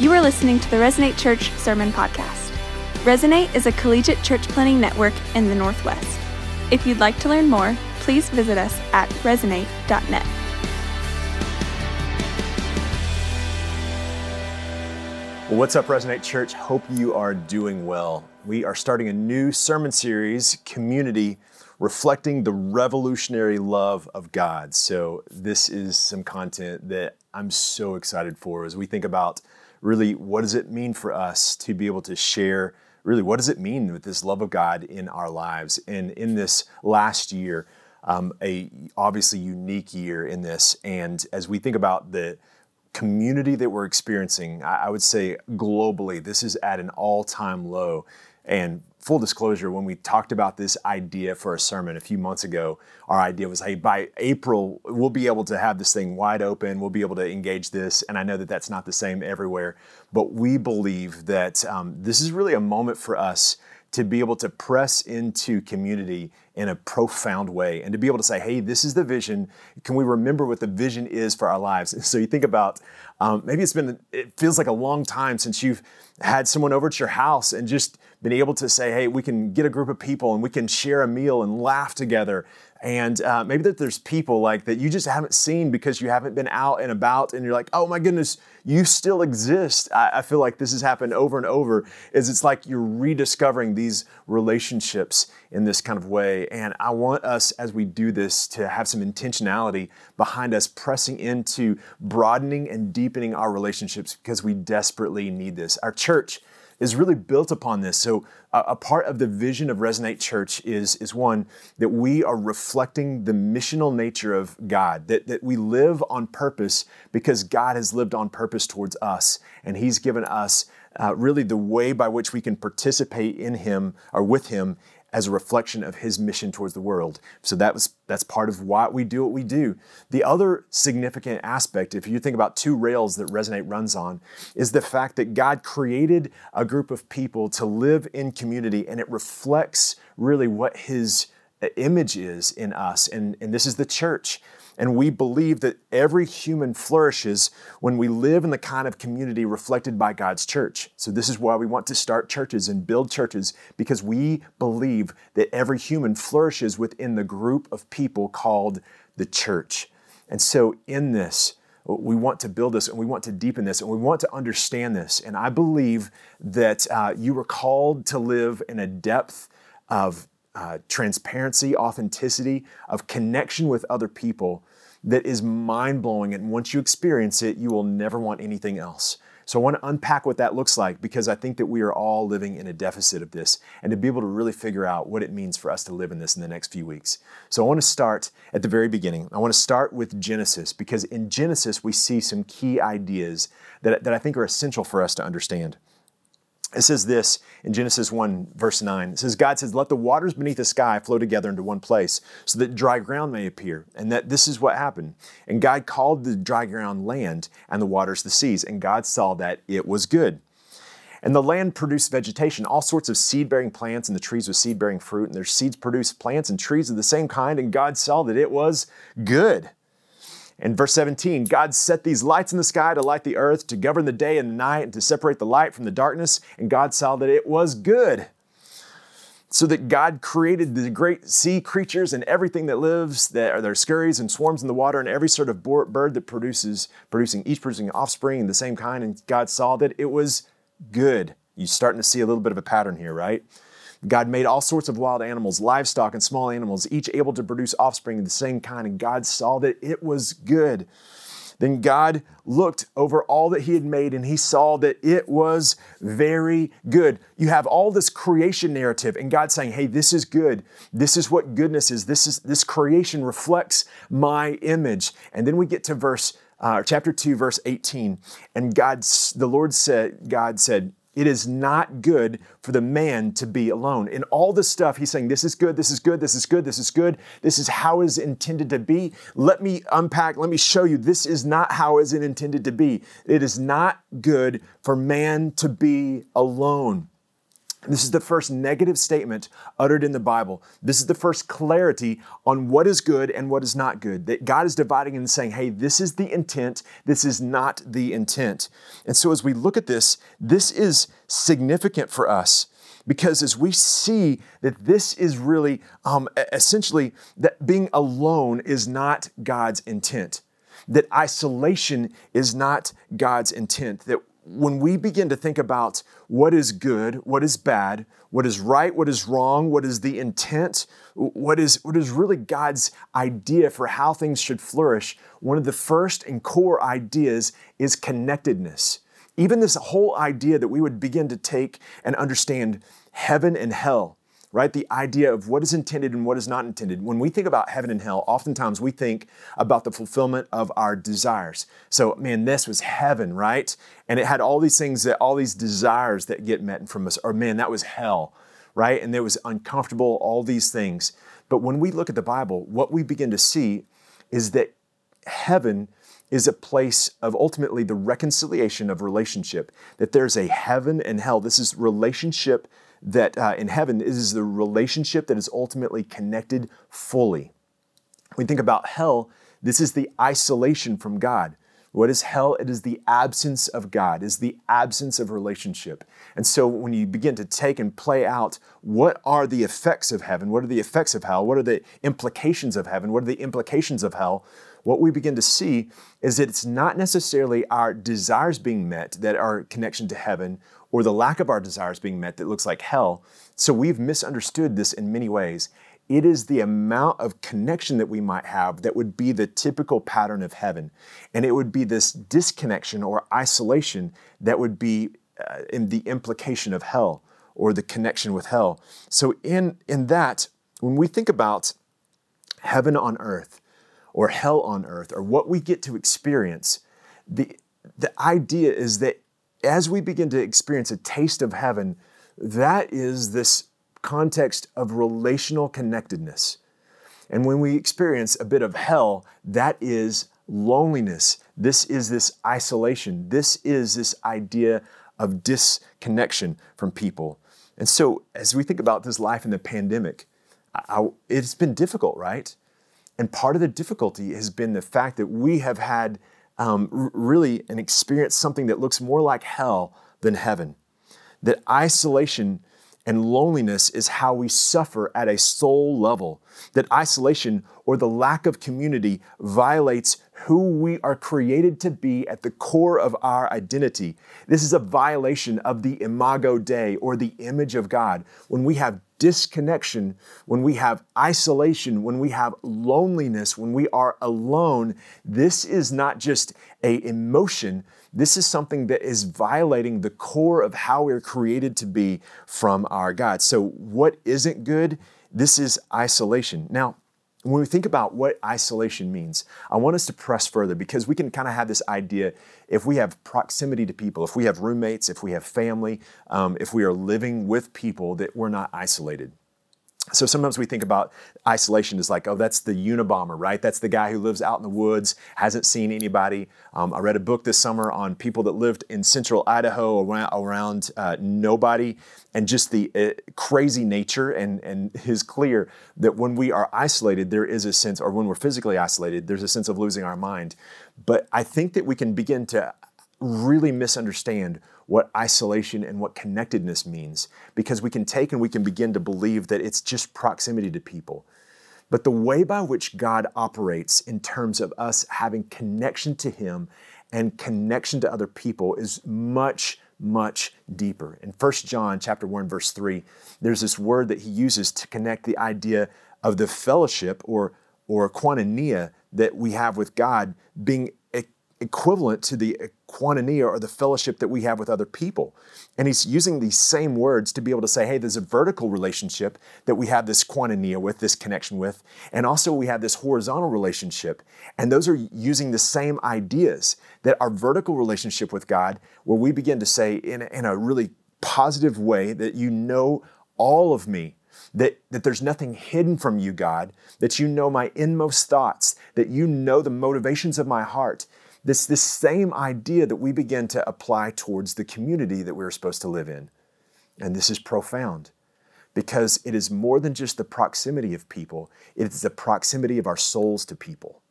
You are listening to the Resonate Church Sermon Podcast. Resonate is a collegiate church planting network in the Northwest. If you'd like to learn more, please visit us at resonate.net. Well, what's up, Resonate Church? Hope you are doing well. We are starting a new sermon series, Community, reflecting the revolutionary love of God. So, this is some content that I'm so excited for as we think about really what does it mean for us to be able to share? Really what does it mean with this love of God in our lives? And in this last year um, a obviously unique year in this. And as we think about the community that we're experiencing I, I would say globally this is at an all-time low. And full disclosure, when we talked about this idea for a sermon a few months ago, our idea was, hey, by April, we'll be able to have this thing wide open. We'll be able to engage this. And I know that that's not the same everywhere, but we believe that um, this is really a moment for us to be able to press into community in a profound way and to be able to say, hey, this is the vision. Can we remember what the vision is for our lives? So you think about um, maybe it's been, it feels like a long time since you've had someone over at your house and just been able to say, hey, we can get a group of people and we can share a meal and laugh together. And uh, maybe that there's people like that you just haven't seen because you haven't been out and about and you're like, oh my goodness, you still exist. I, I feel like this has happened over and over. Is it's like you're rediscovering these relationships in this kind of way. And I want us as we do this to have some intentionality behind us pressing into broadening and deepening our relationships because we desperately need this. Our church is really built upon this. So, a part of the vision of Resonate Church is, is one that we are reflecting the missional nature of God, that, that we live on purpose because God has lived on purpose towards us, and He's given us uh, really the way by which we can participate in Him or with Him as a reflection of his mission towards the world. So that was that's part of why we do what we do. The other significant aspect, if you think about two rails that Resonate runs on, is the fact that God created a group of people to live in community and it reflects really what his image is in us. And, and this is the church. And we believe that every human flourishes when we live in the kind of community reflected by God's church. So, this is why we want to start churches and build churches, because we believe that every human flourishes within the group of people called the church. And so, in this, we want to build this and we want to deepen this and we want to understand this. And I believe that uh, you were called to live in a depth of uh, transparency, authenticity, of connection with other people that is mind blowing. And once you experience it, you will never want anything else. So I want to unpack what that looks like because I think that we are all living in a deficit of this and to be able to really figure out what it means for us to live in this in the next few weeks. So I want to start at the very beginning. I want to start with Genesis because in Genesis we see some key ideas that, that I think are essential for us to understand. It says this in Genesis 1, verse 9. It says, God says, Let the waters beneath the sky flow together into one place, so that dry ground may appear. And that this is what happened. And God called the dry ground land, and the waters the seas. And God saw that it was good. And the land produced vegetation, all sorts of seed bearing plants, and the trees with seed bearing fruit. And their seeds produced plants and trees of the same kind. And God saw that it was good. In verse 17, God set these lights in the sky to light the earth, to govern the day and the night, and to separate the light from the darkness. And God saw that it was good. So that God created the great sea creatures and everything that lives, that are there scurries and swarms in the water, and every sort of bird that produces, producing each producing offspring the same kind. And God saw that it was good. You're starting to see a little bit of a pattern here, right? God made all sorts of wild animals, livestock, and small animals, each able to produce offspring of the same kind, and God saw that it was good. Then God looked over all that He had made and He saw that it was very good. You have all this creation narrative, and God saying, Hey, this is good. This is what goodness is. This is this creation reflects my image. And then we get to verse uh, chapter 2, verse 18. And God, the Lord said, God said, it is not good for the man to be alone. In all this stuff, he's saying, This is good, this is good, this is good, this is good, this is how it's intended to be. Let me unpack, let me show you, this is not how it's intended to be. It is not good for man to be alone. This is the first negative statement uttered in the Bible. This is the first clarity on what is good and what is not good. That God is dividing and saying, hey, this is the intent, this is not the intent. And so as we look at this, this is significant for us because as we see that this is really um, essentially that being alone is not God's intent, that isolation is not God's intent, that when we begin to think about what is good, what is bad, what is right, what is wrong, what is the intent, what is, what is really God's idea for how things should flourish, one of the first and core ideas is connectedness. Even this whole idea that we would begin to take and understand heaven and hell right? The idea of what is intended and what is not intended. When we think about heaven and hell, oftentimes we think about the fulfillment of our desires. So, man, this was heaven, right? And it had all these things that, all these desires that get met from us, or man, that was hell, right? And it was uncomfortable, all these things. But when we look at the Bible, what we begin to see is that heaven is a place of ultimately the reconciliation of relationship, that there's a heaven and hell. This is relationship that uh, in heaven is the relationship that is ultimately connected fully. When we think about hell, this is the isolation from God. What is hell? It is the absence of God, is the absence of relationship. And so when you begin to take and play out what are the effects of heaven, what are the effects of hell, what are the implications of heaven, what are the implications of hell, what we begin to see is that it's not necessarily our desires being met that are connection to heaven or the lack of our desires being met that looks like hell. So we've misunderstood this in many ways. It is the amount of connection that we might have that would be the typical pattern of heaven. And it would be this disconnection or isolation that would be uh, in the implication of hell or the connection with hell. So, in, in that, when we think about heaven on earth or hell on earth or what we get to experience, the, the idea is that as we begin to experience a taste of heaven, that is this context of relational connectedness. And when we experience a bit of hell, that is loneliness. This is this isolation. This is this idea of disconnection from people. And so, as we think about this life in the pandemic, I, it's been difficult, right? And part of the difficulty has been the fact that we have had um, really and experience something that looks more like hell than heaven. That isolation and loneliness is how we suffer at a soul level. That isolation or the lack of community violates who we are created to be at the core of our identity. This is a violation of the imago Dei or the image of God. When we have disconnection, when we have isolation, when we have loneliness, when we are alone, this is not just a emotion. This is something that is violating the core of how we're created to be from our God. So, what isn't good? This is isolation. Now, when we think about what isolation means, I want us to press further because we can kind of have this idea if we have proximity to people, if we have roommates, if we have family, um, if we are living with people, that we're not isolated. So sometimes we think about isolation as like, oh, that's the Unabomber, right? That's the guy who lives out in the woods, hasn't seen anybody. Um, I read a book this summer on people that lived in central Idaho around, around uh, nobody and just the uh, crazy nature. And, and is clear that when we are isolated, there is a sense, or when we're physically isolated, there's a sense of losing our mind. But I think that we can begin to really misunderstand what isolation and what connectedness means because we can take and we can begin to believe that it's just proximity to people. But the way by which God operates in terms of us having connection to Him and connection to other people is much, much deeper. In 1 John chapter 1, verse 3, there's this word that he uses to connect the idea of the fellowship or, or koinonia that we have with God being equivalent to the koinonia or the fellowship that we have with other people. And he's using these same words to be able to say, hey, there's a vertical relationship that we have this koinonia with, this connection with, and also we have this horizontal relationship. And those are using the same ideas that our vertical relationship with God, where we begin to say in in a really positive way that you know all of me, that, that there's nothing hidden from you, God, that you know my inmost thoughts, that you know the motivations of my heart, this, this same idea that we begin to apply towards the community that we're supposed to live in. And this is profound because it is more than just the proximity of people, it is the proximity of our souls to people.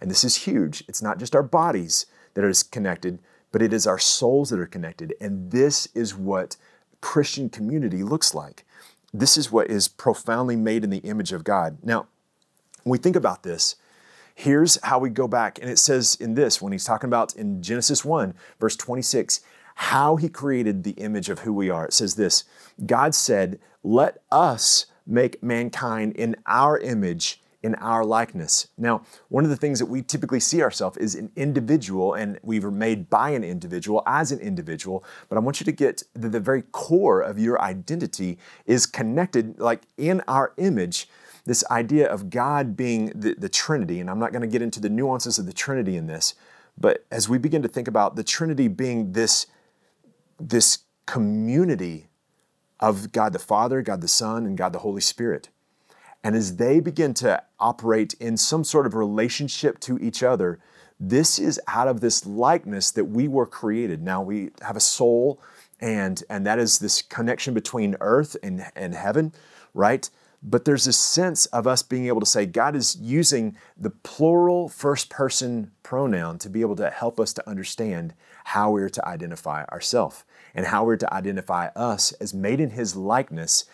And this is huge. It's not just our bodies that are connected, but it is our souls that are connected. And this is what Christian community looks like. This is what is profoundly made in the image of God. Now, when we think about this, here's how we go back. And it says in this, when he's talking about in Genesis 1, verse 26, how he created the image of who we are. It says this God said, Let us make mankind in our image in our likeness. Now, one of the things that we typically see ourselves is an individual, and we were made by an individual as an individual. But I want you to get that the very core of your identity is connected, like in our image. This idea of God being the, the Trinity, and I'm not going to get into the nuances of the Trinity in this, but as we begin to think about the Trinity being this, this community of God the Father, God the Son, and God the Holy Spirit. And as they begin to operate in some sort of relationship to each other, this is out of this likeness that we were created. Now we have a soul, and, and that is this connection between earth and, and heaven, right? But there's this sense of us being able to say God is using the plural first person pronoun to be able to help us to understand how we're to identify ourselves and how we're to identify us as made in His likeness,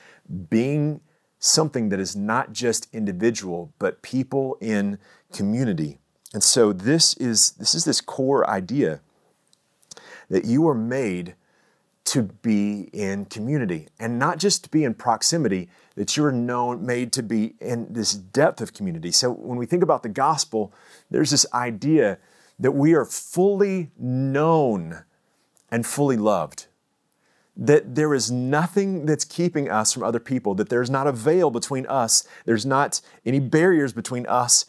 being something that is not just individual, but people in community. And so this is this is this core idea that you are made to be in community and not just to be in proximity that you're known made to be in this depth of community. So when we think about the gospel there's this idea that we are fully known and fully loved. That there is nothing that's keeping us from other people, that there's not a veil between us, there's not any barriers between us.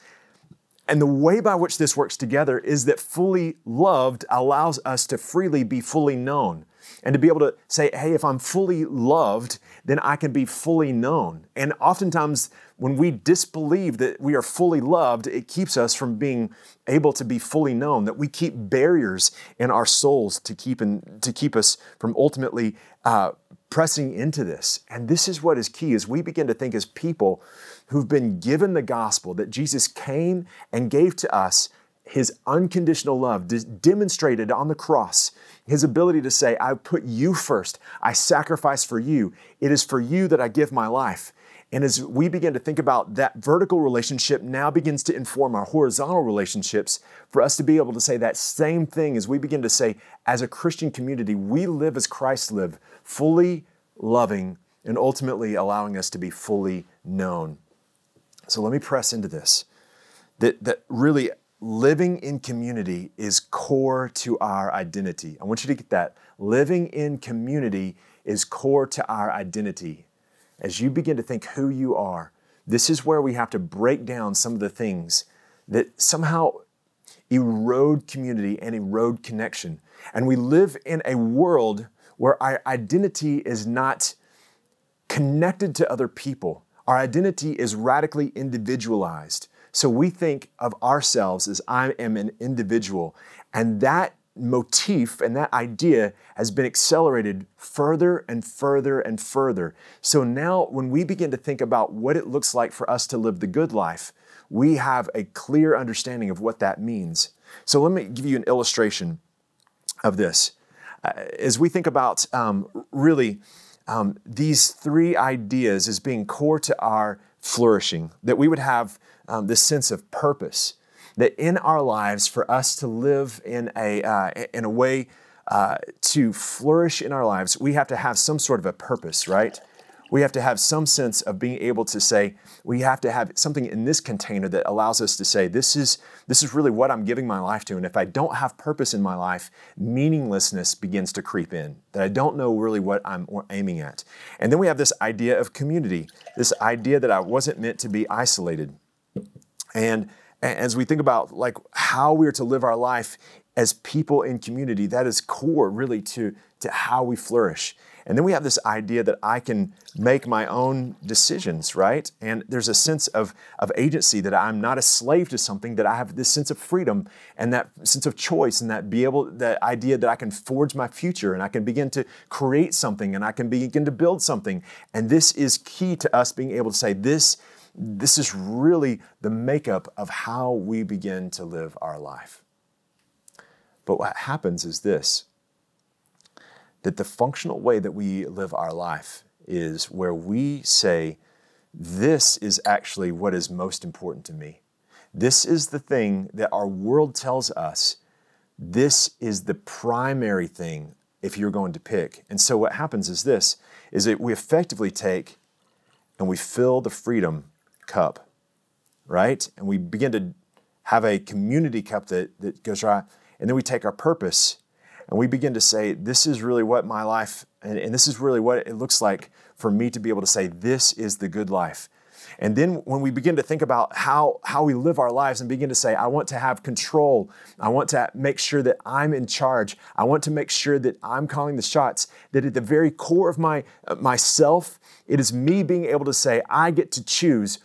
And the way by which this works together is that fully loved allows us to freely be fully known and to be able to say, hey, if I'm fully loved, then I can be fully known. And oftentimes, when we disbelieve that we are fully loved, it keeps us from being able to be fully known, that we keep barriers in our souls to keep, in, to keep us from ultimately uh, pressing into this. And this is what is key as we begin to think as people who've been given the gospel that Jesus came and gave to us his unconditional love demonstrated on the cross, his ability to say, I put you first, I sacrifice for you, it is for you that I give my life. And as we begin to think about that vertical relationship, now begins to inform our horizontal relationships for us to be able to say that same thing as we begin to say, as a Christian community, we live as Christ lived, fully loving and ultimately allowing us to be fully known. So let me press into this. That, that really living in community is core to our identity. I want you to get that. Living in community is core to our identity. As you begin to think who you are, this is where we have to break down some of the things that somehow erode community and erode connection. And we live in a world where our identity is not connected to other people. Our identity is radically individualized. So we think of ourselves as I am an individual. And that motif and that idea has been accelerated further and further and further. So now, when we begin to think about what it looks like for us to live the good life, we have a clear understanding of what that means. So, let me give you an illustration of this. Uh, as we think about um, really um, these three ideas as being core to our flourishing, that we would have um, this sense of purpose, that in our lives, for us to live in a, uh, in a way uh, to flourish in our lives, we have to have some sort of a purpose, right? We have to have some sense of being able to say, we have to have something in this container that allows us to say, this is, this is really what I'm giving my life to. And if I don't have purpose in my life, meaninglessness begins to creep in, that I don't know really what I'm aiming at. And then we have this idea of community, this idea that I wasn't meant to be isolated. And as we think about like how we're to live our life as people in community, that is core really to, to how we flourish. And then we have this idea that I can make my own decisions, right? And there's a sense of, of agency that I'm not a slave to something, that I have this sense of freedom and that sense of choice and that be able, that idea that I can forge my future and I can begin to create something and I can begin to build something. And this is key to us being able to say, this, this is really the makeup of how we begin to live our life. But what happens is this that the functional way that we live our life is where we say, This is actually what is most important to me. This is the thing that our world tells us. This is the primary thing if you're going to pick. And so what happens is this is that we effectively take and we fill the freedom cup, right? And we begin to have a community cup that, that goes right. And then we take our purpose and we begin to say, this is really what my life, and, and, this is really what it looks like for me to be able to say, this is the good life. And then when we begin to think about how, how we live our lives and begin to say, I want to have control, I want to make sure that I'm in charge, I want to make sure that I'm calling the shots, that at the very core of my, uh, myself, it is me being able to say, I get to choose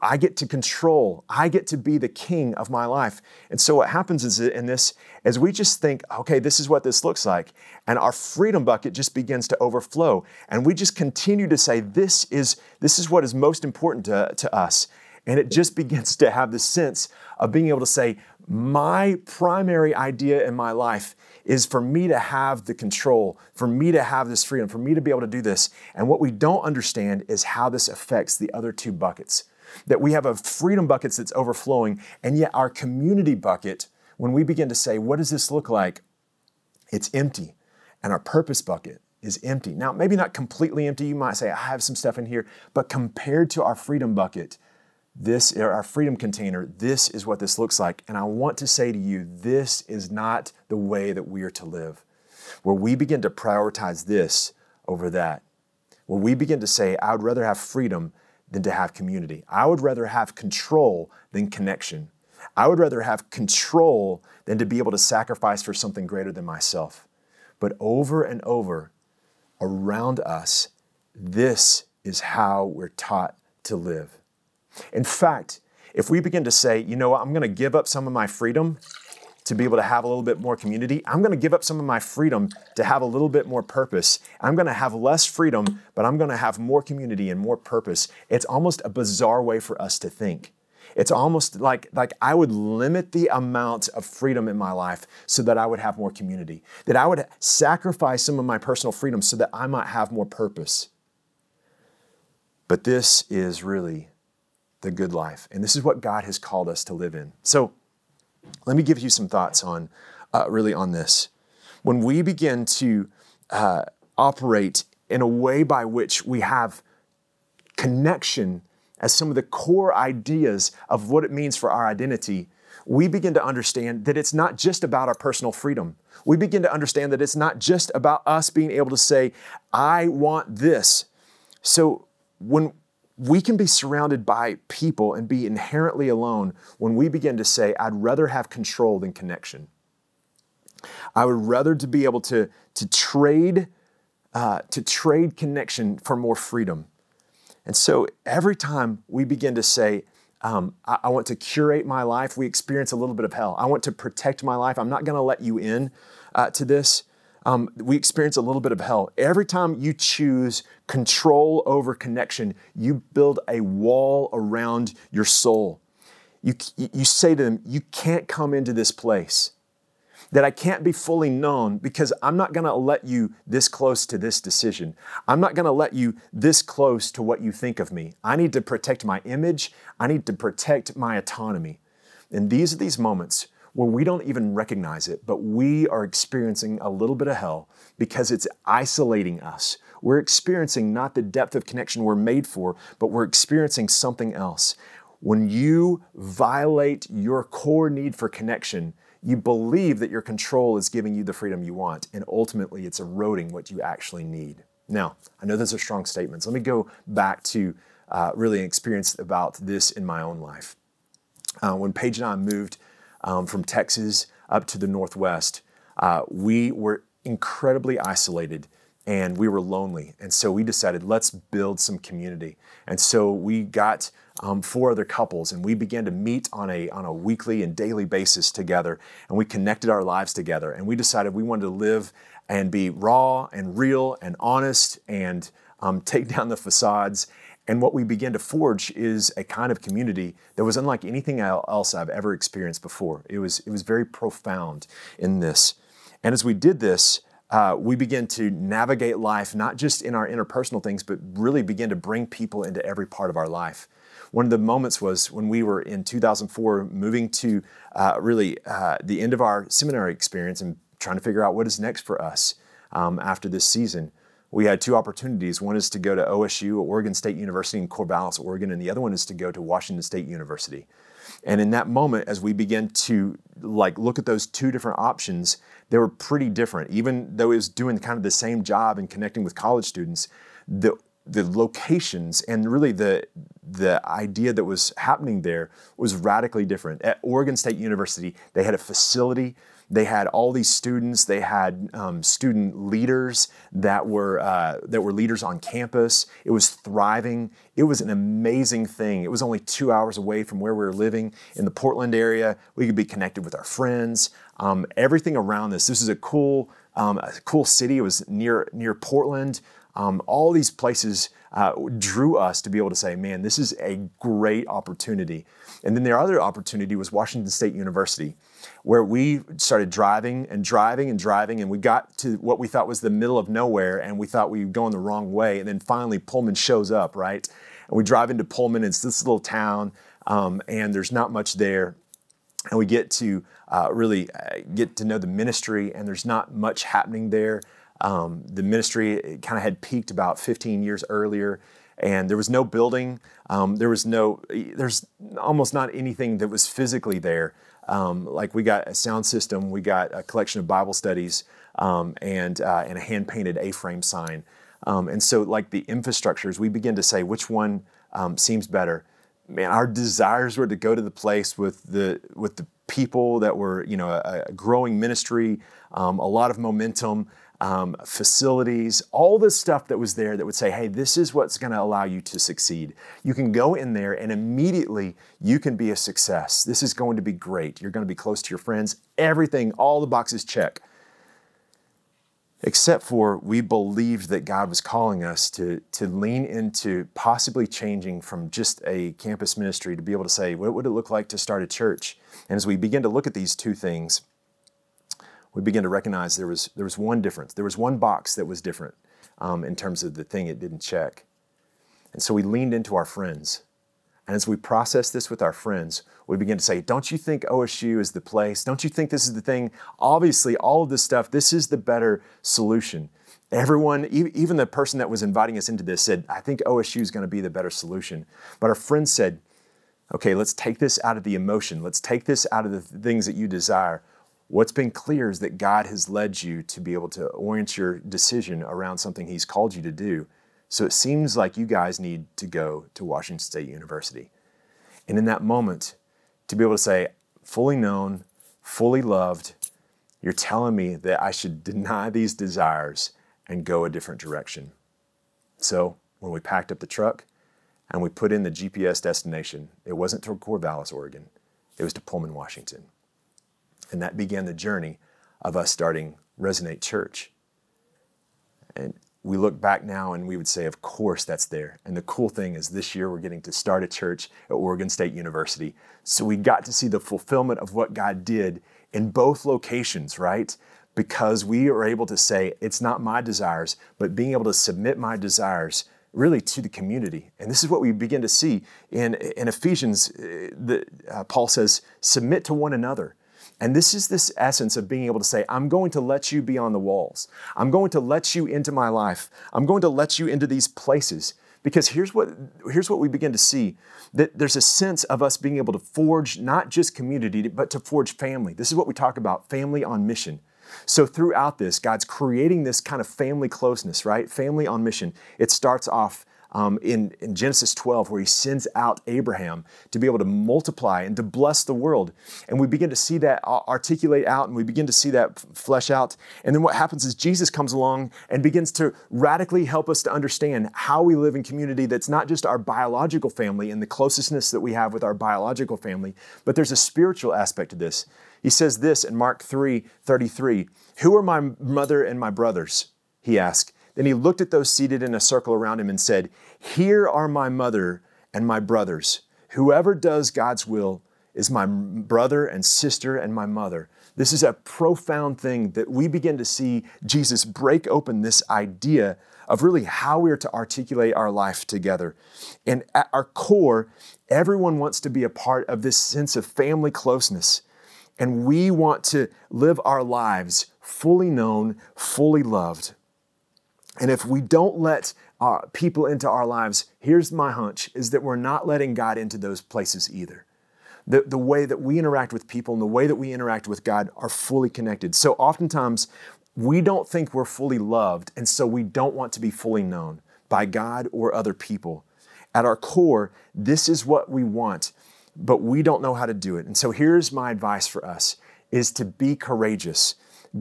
I get to control. I get to be the king of my life. And so what happens is in this, as we just think, okay, this is what this looks like, and our freedom bucket just begins to overflow, and we just continue to say, this is this is what is most important to, to us. And it just begins to have this sense of being able to say, my primary idea in my life is for me to have the control, for me to have this freedom, for me to be able to do this. And what we don't understand is how this affects the other two buckets. That we have a freedom bucket that's overflowing, and yet our community bucket, when we begin to say, what does this look like? It's empty. And our purpose bucket is empty. Now, maybe not completely empty. You might say, I have some stuff in here, but compared to our freedom bucket, this, our freedom container, this is what this looks like. And I want to say to you, this is not the way that we are to live. Where we begin to prioritize this over that, where we begin to say, I would rather have freedom than to have community. I would rather have control than connection. I would rather have control than to be able to sacrifice for something greater than myself. But over and over around us, this is how we're taught to live. In fact, if we begin to say, you know what, I'm going to give up some of my freedom to be able to have a little bit more community, I'm going to give up some of my freedom to have a little bit more purpose. I'm going to have less freedom, but I'm going to have more community and more purpose. It's almost a bizarre way for us to think. It's almost like, like I would limit the amount of freedom in my life so that I would have more community, that I would sacrifice some of my personal freedom so that I might have more purpose. But this is really the good life. And this is what God has called us to live in. So let me give you some thoughts on uh, really on this. When we begin to uh, operate in a way by which we have connection as some of the core ideas of what it means for our identity, we begin to understand that it's not just about our personal freedom. We begin to understand that it's not just about us being able to say, I want this. So when we can be surrounded by people and be inherently alone when we begin to say, I'd rather have control than connection. I would rather to be able to, to trade uh, to trade connection for more freedom. And so every time we begin to say, um, I, I, want to curate my life, we experience a little bit of hell. I want to protect my life. I'm not going to let you in uh, to this um, we experience a little bit of hell. Every time you choose control over connection, you build a wall around your soul. You, you say to them, You can't come into this place. That I can't be fully known because I'm not gonna let you this close to this decision. I'm not gonna let you this close to what you think of me. I need to protect my image. I need to protect my autonomy. And these are these moments where we don't even recognize it, but we are experiencing a little bit of hell because it's isolating us. We're experiencing not the depth of connection we're made for, but we're experiencing something else. When you violate your core need for connection, you believe that your control is giving you the freedom you want, and ultimately it's eroding what you actually need. Now, I know those are strong statements. Let me go back to uh, really an experience about this in my own life. Uh, when Paige and I moved um, from Texas up to the northwest, uh, we were incredibly isolated and we were lonely. And so we decided, let's build some community. And so we got um, four other couples and we began to meet on a, on a weekly and daily basis together. And we connected our lives together. And we decided we wanted to live and be raw and real and honest and um, take down the facades. And what we began to forge is a kind of community that was unlike anything else I've ever experienced before. It was, it was very profound in this. And as we did this, uh, we begin to navigate life, not just in our interpersonal things, but really begin to bring people into every part of our life. One of the moments was when we were in 2004 moving to uh, really uh, the end of our seminary experience and trying to figure out what is next for us um, after this season. We had two opportunities. One is to go to OSU, Oregon State University in Corvallis, Oregon, and the other one is to go to Washington State University. And in that moment, as we began to like look at those two different options, they were pretty different. Even though it was doing kind of the same job and connecting with college students, the the locations and really the the idea that was happening there was radically different. At Oregon State University, they had a facility they had all these students. They had um, student leaders that were uh, that were leaders on campus. It was thriving. It was an amazing thing. It was only two hours away from where we were living in the Portland area. We could be connected with our friends. Um, everything around this. This is a cool, um, a cool city. It was near near Portland. Um, all these places uh, drew us to be able to say, man, this is a great opportunity. And then their other opportunity was Washington State University where we started driving and driving and driving, and we got to what we thought was the middle of nowhere, and we thought we were going the wrong way. And then finally, Pullman shows up, right? And we drive into Pullman, it's this little town, um, and there's not much there. And we get to uh, really uh, get to know the ministry, and there's not much happening there. Um, the ministry kind of had peaked about 15 years earlier and there was no building. Um, there was no, there's almost not anything that was physically there. Um, like we got a sound system, we got a collection of Bible studies, um, and uh, and a hand painted A-frame sign. Um, and so, like the infrastructures, we begin to say which one um, seems better. Man, our desires were to go to the place with the with the people that were, you know, a, a growing ministry, um, a lot of momentum, um, facilities, all the stuff that was there that would say, hey, this is what's going to allow you to succeed. You can go in there and immediately you can be a success. This is going to be great. You're going to be close to your friends. Everything, all the boxes check. Except for we believed that God was calling us to, to lean into possibly changing from just a campus ministry to be able to say, what would it look like to start a church? And as we begin to look at these two things, we begin to recognize there was, there was one difference. There was one box that was different um, in terms of the thing it didn't check. And so we leaned into our friends. And as we process this with our friends, we begin to say, Don't you think OSU is the place? Don't you think this is the thing? Obviously, all of this stuff, this is the better solution. Everyone, even the person that was inviting us into this, said, I think OSU is going to be the better solution. But our friends said, Okay, let's take this out of the emotion. Let's take this out of the things that you desire. What's been clear is that God has led you to be able to orient your decision around something He's called you to do. So it seems like you guys need to go to Washington State University. And in that moment, to be able to say, fully known, fully loved, you're telling me that I should deny these desires and go a different direction. So when we packed up the truck and we put in the GPS destination, it wasn't to Corvallis, Oregon, it was to Pullman, Washington. And that began the journey of us starting Resonate Church. And we look back now and we would say, of course, that's there. And the cool thing is, this year we're getting to start a church at Oregon State University. So we got to see the fulfillment of what God did in both locations, right? Because we are able to say, it's not my desires, but being able to submit my desires really to the community. And this is what we begin to see in, in Ephesians. Uh, the, uh, Paul says, submit to one another. And this is this essence of being able to say, I'm going to let you be on the walls. I'm going to let you into my life. I'm going to let you into these places. Because here's what, here's what we begin to see that there's a sense of us being able to forge not just community, but to forge family. This is what we talk about family on mission. So, throughout this, God's creating this kind of family closeness, right? Family on mission. It starts off um, in, in Genesis 12, where he sends out Abraham to be able to multiply and to bless the world. And we begin to see that articulate out and we begin to see that flesh out. And then what happens is Jesus comes along and begins to radically help us to understand how we live in community that's not just our biological family and the closeness that we have with our biological family, but there's a spiritual aspect to this. He says this in Mark 3 33 Who are my mother and my brothers? He asked. Then he looked at those seated in a circle around him and said, Here are my mother and my brothers. Whoever does God's will is my brother and sister and my mother. This is a profound thing that we begin to see Jesus break open this idea of really how we are to articulate our life together. And at our core, everyone wants to be a part of this sense of family closeness. And we want to live our lives fully known, fully loved. And if we don't let uh, people into our lives, here's my hunch is that we're not letting God into those places either. The, the way that we interact with people and the way that we interact with God are fully connected. So oftentimes, we don't think we're fully loved, and so we don't want to be fully known by God or other people. At our core, this is what we want, but we don't know how to do it. And so here's my advice for us is to be courageous.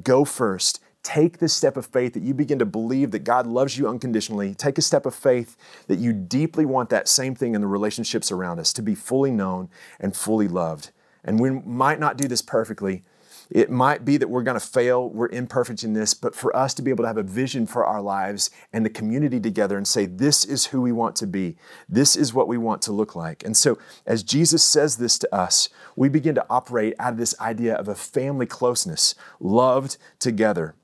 Go first take this step of faith that you begin to believe that God loves you unconditionally. Take a step of faith that you deeply want that same thing in the relationships around us to be fully known and fully loved. And we might not do this perfectly. It might be that we're going to fail, we're imperfect in this, but for us to be able to have a vision for our lives and the community together and say, this is who we want to be, this is what we want to look like. And so, as Jesus says this to us, we begin to operate out of this idea of a family closeness, loved together.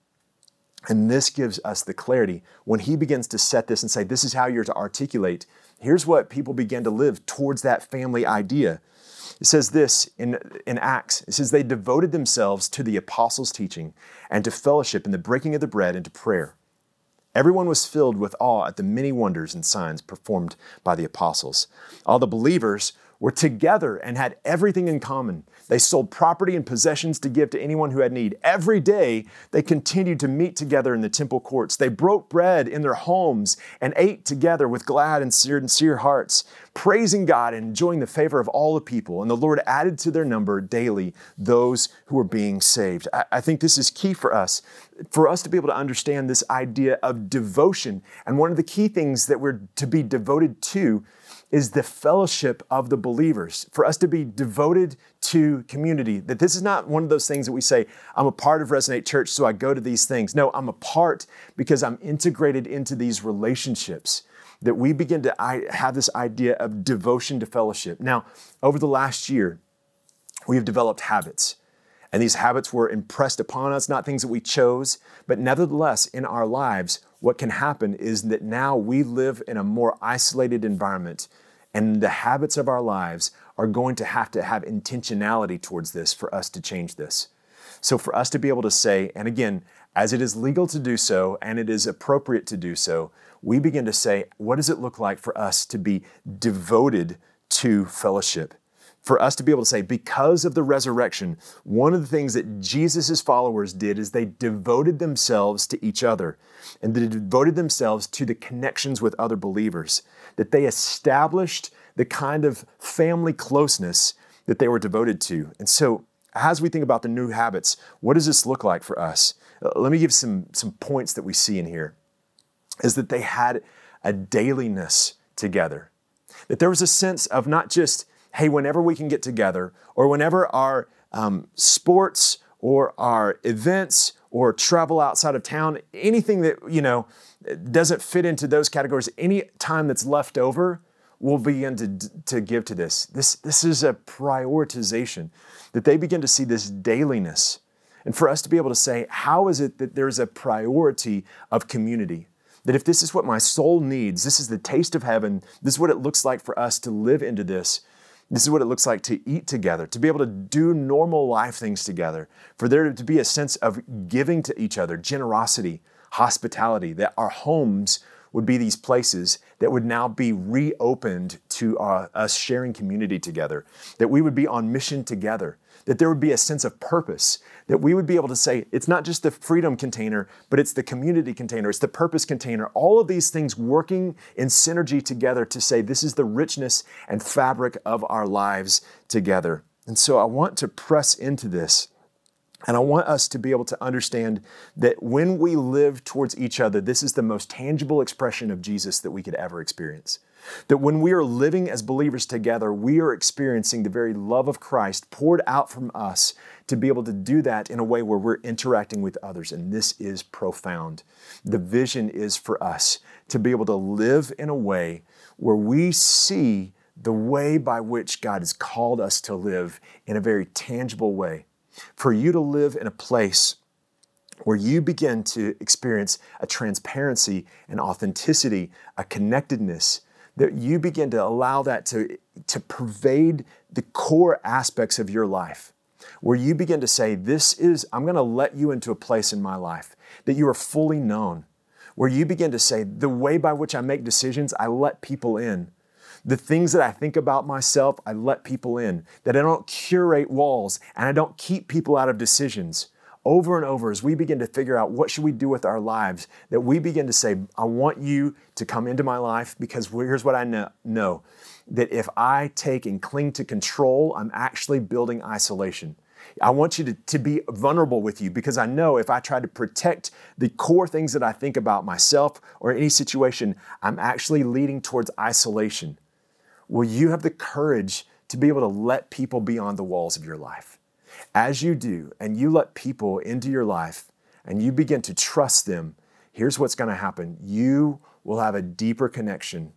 And this gives us the clarity when he begins to set this and say, This is how you're to articulate. Here's what people begin to live towards that family idea. It says this in, in Acts it says, They devoted themselves to the apostles' teaching and to fellowship and the breaking of the bread and to prayer. Everyone was filled with awe at the many wonders and signs performed by the apostles. All the believers were together and had everything in common. They sold property and possessions to give to anyone who had need. Every day, they continued to meet together in the temple courts. They broke bread in their homes and ate together with glad and sincere hearts, praising God and enjoying the favor of all the people. And the Lord added to their number daily those who were being saved. I think this is key for us, for us to be able to understand this idea of devotion. And one of the key things that we're to be devoted to is the fellowship of the believers, for us to be devoted to community. That this is not one of those things that we say, I'm a part of Resonate Church, so I go to these things. No, I'm a part because I'm integrated into these relationships. That we begin to have this idea of devotion to fellowship. Now, over the last year, we have developed habits. And these habits were impressed upon us, not things that we chose, but nevertheless, in our lives, what can happen is that now we live in a more isolated environment, and the habits of our lives are going to have to have intentionality towards this for us to change this. So, for us to be able to say, and again, as it is legal to do so and it is appropriate to do so, we begin to say, what does it look like for us to be devoted to fellowship? For us to be able to say, because of the resurrection, one of the things that Jesus' followers did is they devoted themselves to each other and they devoted themselves to the connections with other believers, that they established the kind of family closeness that they were devoted to. And so, as we think about the new habits, what does this look like for us? Uh, let me give some, some points that we see in here. Is that they had a dailiness together, that there was a sense of not just hey, whenever we can get together, or whenever our um, sports or our events or travel outside of town, anything that, you know, doesn't fit into those categories, any time that's left over, we'll begin to, to give to this. This, this is a prioritization that they begin to see this dailiness. And for us to be able to say, how is it that there's a priority of community? That if this is what my soul needs, this is the taste of heaven, this is what it looks like for us to live into this, this is what it looks like to eat together, to be able to do normal life things together, for there to be a sense of giving to each other, generosity, hospitality, that our homes would be these places that would now be reopened to uh, us sharing community together, that we would be on mission together, that there would be a sense of purpose, that we would be able to say, it's not just the freedom container, but it's the community container, it's the purpose container, all of these things working in synergy together to say, this is the richness and fabric of our lives together. And so I want to press into this. And I want us to be able to understand that when we live towards each other, this is the most tangible expression of Jesus that we could ever experience. That when we are living as believers together, we are experiencing the very love of Christ poured out from us to be able to do that in a way where we're interacting with others. And this is profound. The vision is for us to be able to live in a way where we see the way by which God has called us to live in a very tangible way for you to live in a place where you begin to experience a transparency, an authenticity, a connectedness, that you begin to allow that to, to pervade the core aspects of your life. Where you begin to say, This is, I'm going to let you into a place in my life that you are fully known. Where you begin to say, The way by which I make decisions, I let people in. The things that I think about myself, I let people in. That I don't curate walls and I don't keep people out of decisions. Over and over, as we begin to figure out what should we do with our lives, that we begin to say, I want you to come into my life because here's what I know, know that if I take and cling to control, I'm actually building isolation. I want you to, to be vulnerable with you because I know if I try to protect the core things that I think about myself or any situation, I'm actually leading towards isolation. Will you have the courage to be able to let people beyond the walls of your life? As you do, and you let people into your life and you begin to trust them, here's what's going to happen. You will have a deeper connection,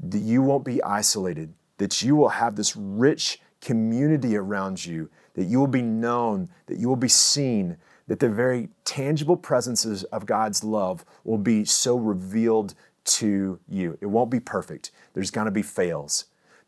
that you won't be isolated, that you will have this rich community around you, that you will be known, that you will be seen, that the very tangible presences of God's love will be so revealed to you. It won't be perfect, there's going to be fails.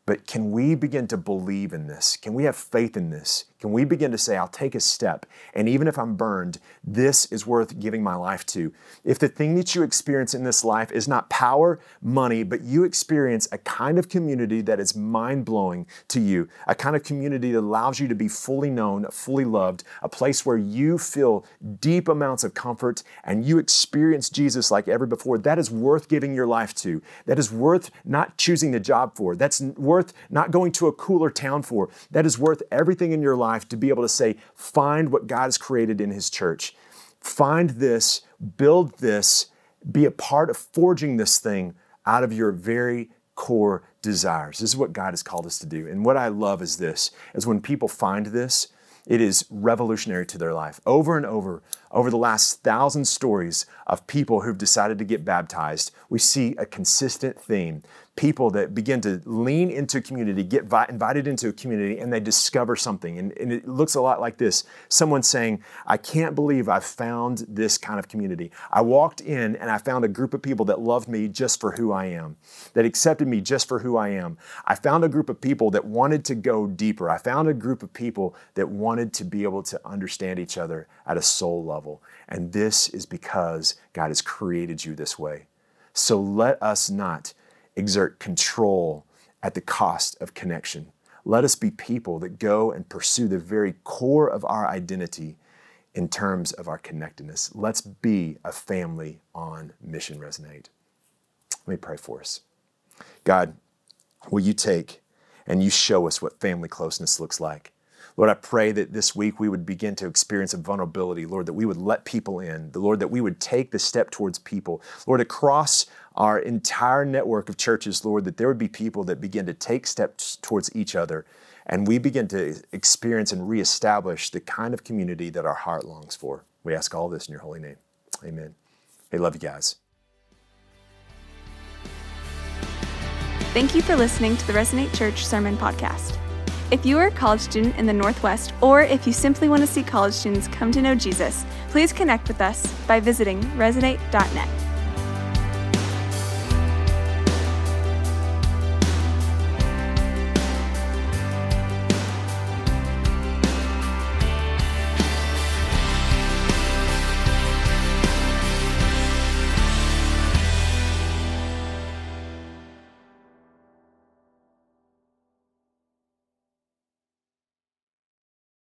But can we begin to believe in this? Can we have faith in this? Can we begin to say, I'll take a step, and even if I'm burned, this is worth giving my life to? If the thing that you experience in this life is not power, money, but you experience a kind of community that is mind blowing to you, a kind of community that allows you to be fully known, fully loved, a place where you feel deep amounts of comfort and you experience Jesus like ever before, that is worth giving your life to. That is worth not choosing the job for. That's worth not going to a cooler town for. That is worth everything in your life life to be able to say, find what God has created in His church. Find this, build this, be a part of forging this thing out of your very core desires. This is what God has called us to do. And what I love is this, is when people find this, it is revolutionary to their life. Over and over, over the last thousand stories of people who've decided to get baptized, we see a consistent theme people that begin to lean into a community, get vi- invited into a community, and they discover something. And, and, it looks a lot like this someone saying, I can't believe I found this kind of community. I walked in and I found a group of people that loved me just for who I am, that accepted me just for who I am. I found a group of people that wanted to go deeper. I found a group of people that wanted to be able to understand each other at a soul level. And this is because God has created you this way. So let us not exert control at the cost of connection. Let us be people that go and pursue the very core of our identity in terms of our connectedness. Let's be a family on Mission Resonate. Let me pray for us. God, will you take and you show us what family closeness looks like? Lord, I pray that this week we would begin to experience a vulnerability, Lord, that we would let people in, the Lord, that we would take the step towards people. Lord, across our entire network of churches, Lord, that there would be people that begin to take steps towards each other and we begin to experience and reestablish the kind of community that our heart longs for. We ask all this in your holy name. Amen. Hey, love you guys. Thank you for listening to the Resonate Church Sermon Podcast. If you are a college student in the Northwest, or if you simply want to see college students come to know Jesus, please connect with us by visiting resonate.net.